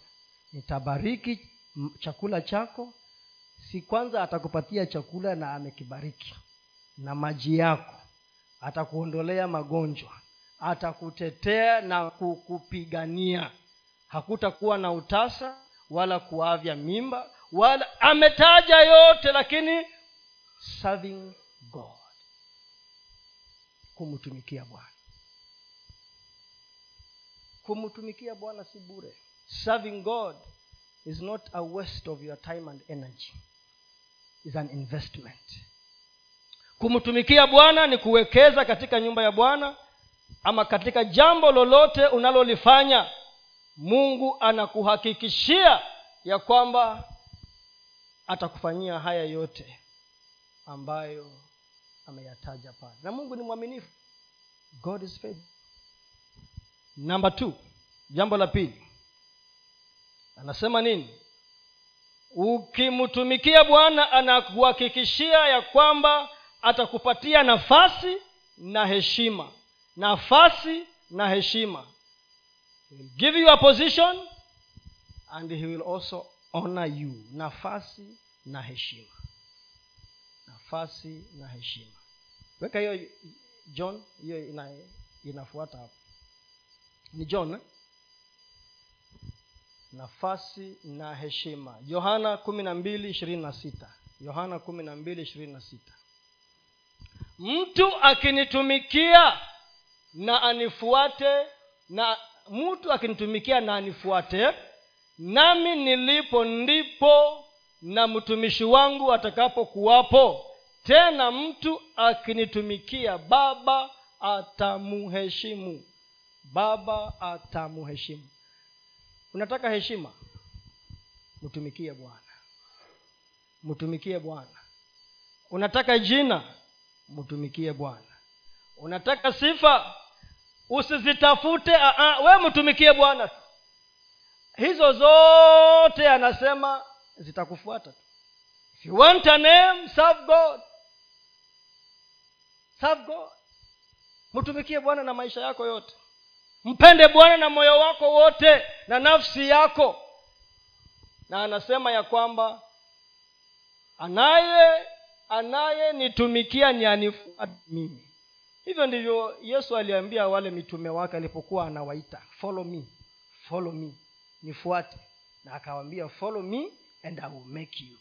Nitabariki chakula chako. Si kwanza atakupatia chakula na amekibariki. Na maji yako atakuondolea magonjwa atakutetea na kukupigania. Hakutakuwa na utasa wala kuavya mimba wala ametaja yote lakini serving god kumtumikia bwana. Kumtumikia bwana si bure. Serving god is not a waste of your time and energy. Is an investment. Kumtumikia bwana ni kuwekeza katika nyumba ya bwana ama katika jambo lolote unalolifanya mungu anakuhakikishia ya kwamba atakufanyia haya yote ambayo ameyataja pale. Na mungu ni mwaminifu. God is namba t jambo la pili. Anasema nini? Ukimtumikia bwana anakuhakikishia ya kwamba atakupatia nafasi na heshima nafasi na heshima. He will give you a position and he will also honor you. Nafasi na heshima. Nafasi na heshima. Weka hiyo john hiyo ina, inafuata hapo. Ni john eh? nafasi na heshima. Yohana kumi na mbili ishirini na sita. Yohana kumi na mbili ishirini na sita. Mtu akinitumikia na anifuate na mtu akinitumikia na anifuate nami nilipo ndipo na mtumishi wangu atakapokuwapo. Tena mtu akinitumikia baba atamuheshimu baba atamuheshimu unataka heshima? Mtumikie bwana. Mtumikie bwana. Unataka jina? Mtumikie bwana unataka sifa? Usizitafute we mtumikie bwana. Hizo zote anasema zitakufuata. Tu if you want a name serve god. Serve god. Mtumikie bwana na maisha yako yote. Mpende bwana na moyo wako wote na nafsi yako. Na anasema ya kwamba anaye anayenitumikia ni anifuata mimi hivyo ndivyo yesu aliambia wale mitume wake alipokuwa anawaita follow me follow me nifuate. Na akawambia follow me and i will make you.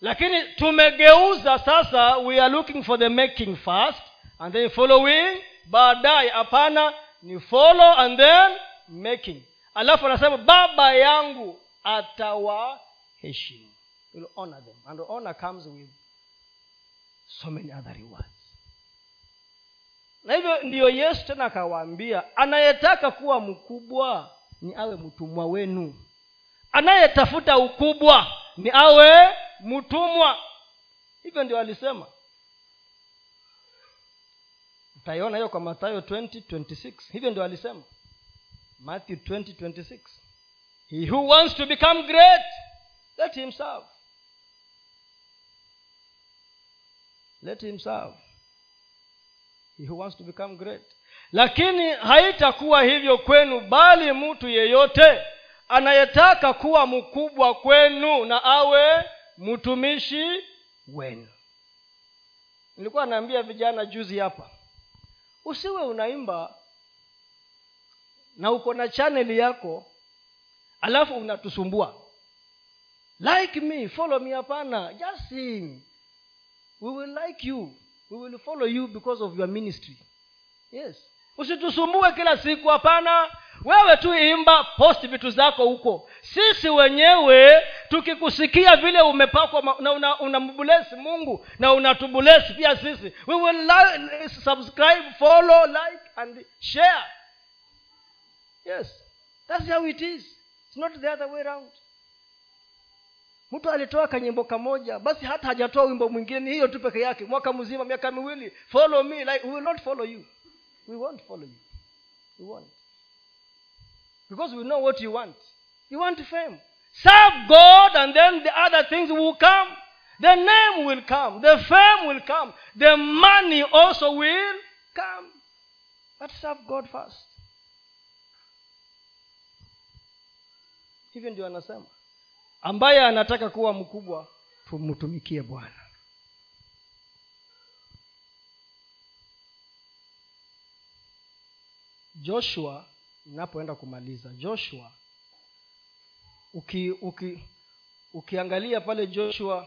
Lakini tumegeuza sasa we are looking for the making first and then following baadaye. Hapana ni follow and then making. Alafu anasema baba yangu atawaheshimu. Will honor them. And honor comes with so many other rewards na hivyo ndiyo yesu tena akawaambia anayetaka kuwa mkubwa ni awe mtumwa wenu. Anayetafuta ukubwa ni awe mtumwa. Hivyo ndio alisema. Utaiona hiyo kwa mathayo 2026 hivyo ndio alisema. Matthew 2026 he who wants to become great let him serve. Let him serve he wants to become great. Lakini haitakuwa hivyo kwenu bali mtu yeyote anayetaka kuwa mkubwa kwenu na awe mtumishi wenu. Nilikuwa naambia vijana juzi hapa usiwe unaimba na uko na chaneli yako alafu unatusumbua. Like me follow me hapana just sing. We will like you we will follow you because of your ministry. Yes. Usitusumbue kila siku hapana. Wewe tu imba post vitu zako huko. Sisi wenyewe tukikusikia vile umepakwa na unambulesi una mungu na unatubulesi pia sisi we will like, subscribe follow like and share. Yes. That's how it is. It's not the other way around mtu alitoa kanyimbo kamoja basi hata hajatoa wimbo mwingine ni hiyo tu peke yake. Mwaka mzima miaka miwili follow me like we will not follow you. We won't follow you. We won't. Because we know what you want. You want fame. Serve god and then the other things will come. The name will come. The fame will come. The money also will come. But serve god first. Hivyo ndio anasema ambaye anataka kuwa mkubwa tumtumikie bwana. Joshua napoenda kumaliza joshua uki, uki ukiangalia pale joshua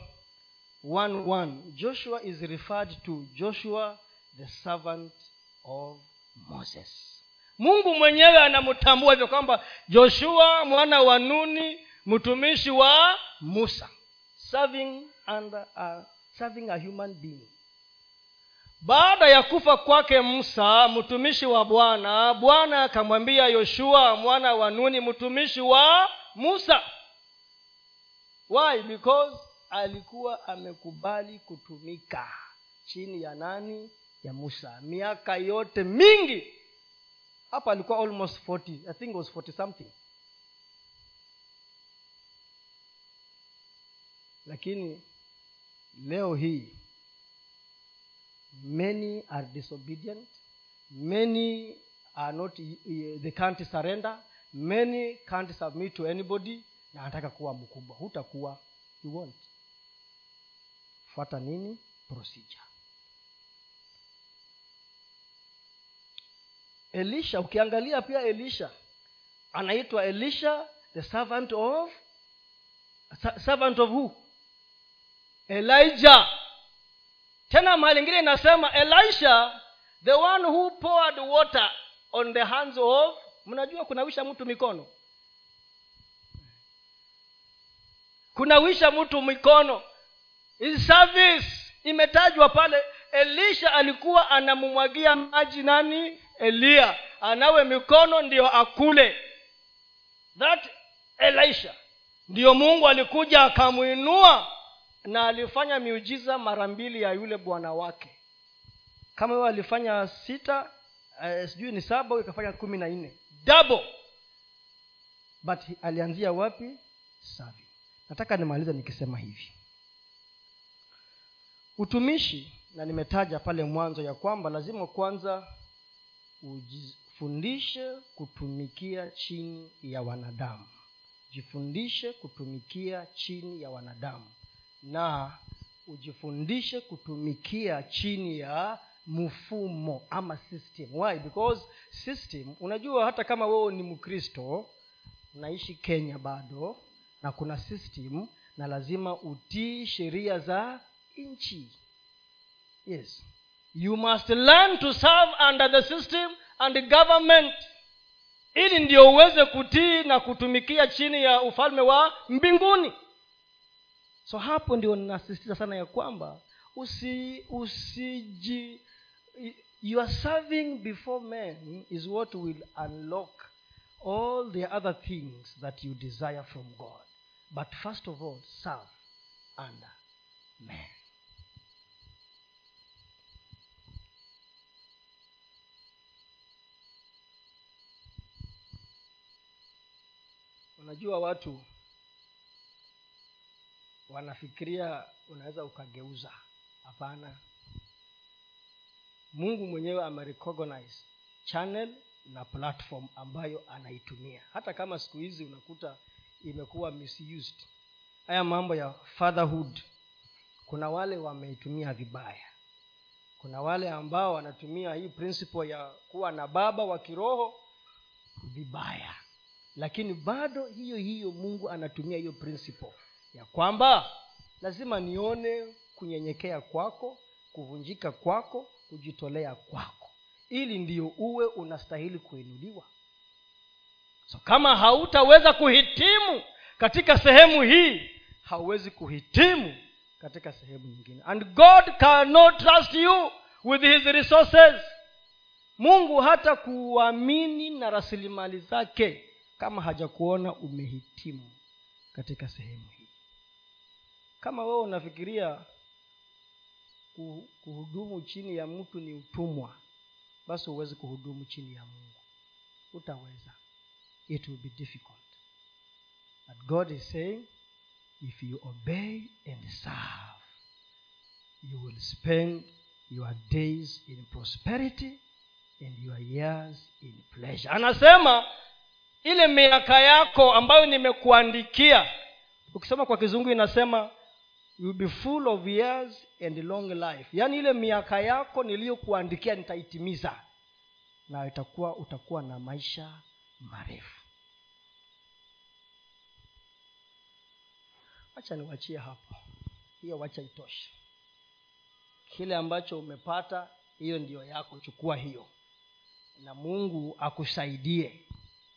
1 joshua is referred to joshua the servant of moses. Mungu mwenyewe anamtambua hivyo kwamba joshua mwana wa nuni mtumishi wa musa. Serving under a, serving a human being. Baada ya kufa kwake musa mtumishi wa bwana bwana akamwambia yoshua mwana wa nuni mtumishi wa musa. Why? Because alikuwa amekubali kutumika chini ya nani? Ya musa. Miaka yote mingi. Hapa alikuwa almost 40 i think was 40 something lakini leo hii many are disobedient many are not they can't surrender many can't submit to anybody na anataka kuwa mkubwa. Hutakuwa you won't. Fuata nini? Procedure. Elisha ukiangalia pia elisha anaitwa elisha the servant of servant of who elijah. Tena mahali ingine inasema elisha the one who poured water on the hands of mnajua kunawisha mtu mikono? Kunawisha mtu mikono. His service imetajwa pale elisha alikuwa anamumwagia maji nani? Eliya anawe mikono ndiyo akule. That elisha ndiyo mungu alikuja akamwinua na alifanya miujiza mara mbili ya yule bwana wake. Kama huyo alifanya sita uh, sijui ni saba ikafanya kumi na nne. Double. But alianzia wapi? Savi nataka nimaliza nikisema hivi. Utumishi na nimetaja pale mwanzo ya kwamba lazima kwanza ujifundishe kutumikia chini ya wanadamu. Jifundishe kutumikia chini ya wanadamu na ujifundishe kutumikia chini ya mfumo ama system. Why? Because system unajua hata kama wewe ni mkristo unaishi kenya bado na kuna system na lazima utii sheria za nchi. Yes. You must learn to serve under the system and the government. Ili ndio uweze kutii na kutumikia chini ya ufalme wa mbinguni so hapo ndio ninasisitiza sana ya kwamba usi usiji your serving before men is what will unlock all the other things that you desire from god. But first of all serve under men. Unajua watu wanafikiria unaweza ukageuza. Hapana. Mungu mwenyewe amerecognize channel na platform ambayo anaitumia. Hata kama siku hizi unakuta imekuwa misused haya mambo ya fatherhood kuna wale wameitumia vibaya. Kuna wale ambao wanatumia hii principle ya kuwa na baba wa kiroho vibaya. Lakini bado hiyo hiyo mungu anatumia hiyo principle ya kwamba lazima nione kunyenyekea kwako kuvunjika kwako kujitolea kwako. Ili ndio uwe unastahili kuinuliwa. So kama hautaweza kuhitimu katika sehemu hii hauwezi kuhitimu katika sehemu nyingine. And god cannot trust you with his resources. Mungu hata kuamini na rasilimali zake kama hajakuona umehitimu katika sehemu hii kama wewe unafikiria kuhudumu chini ya mtu ni utumwa basi huwezi kuhudumu chini ya mungu. Utaweza it will be difficult. But god is saying if you obey and serve you will spend your days in prosperity and your years in pleasure. Anasema ile miaka yako ambayo nimekuandikia ukisoma kwa kizungu inasema you be full of years and long life. Yaani ile miaka yako niliyokuandikia nitaitimiza. Na itakuwa utakuwa na maisha marefu. Wacha niwachie hapo. Hiyo wacha itoshe. Kile ambacho umepata hiyo ndiyo yako. Chukua hiyo. Na mungu akusaidie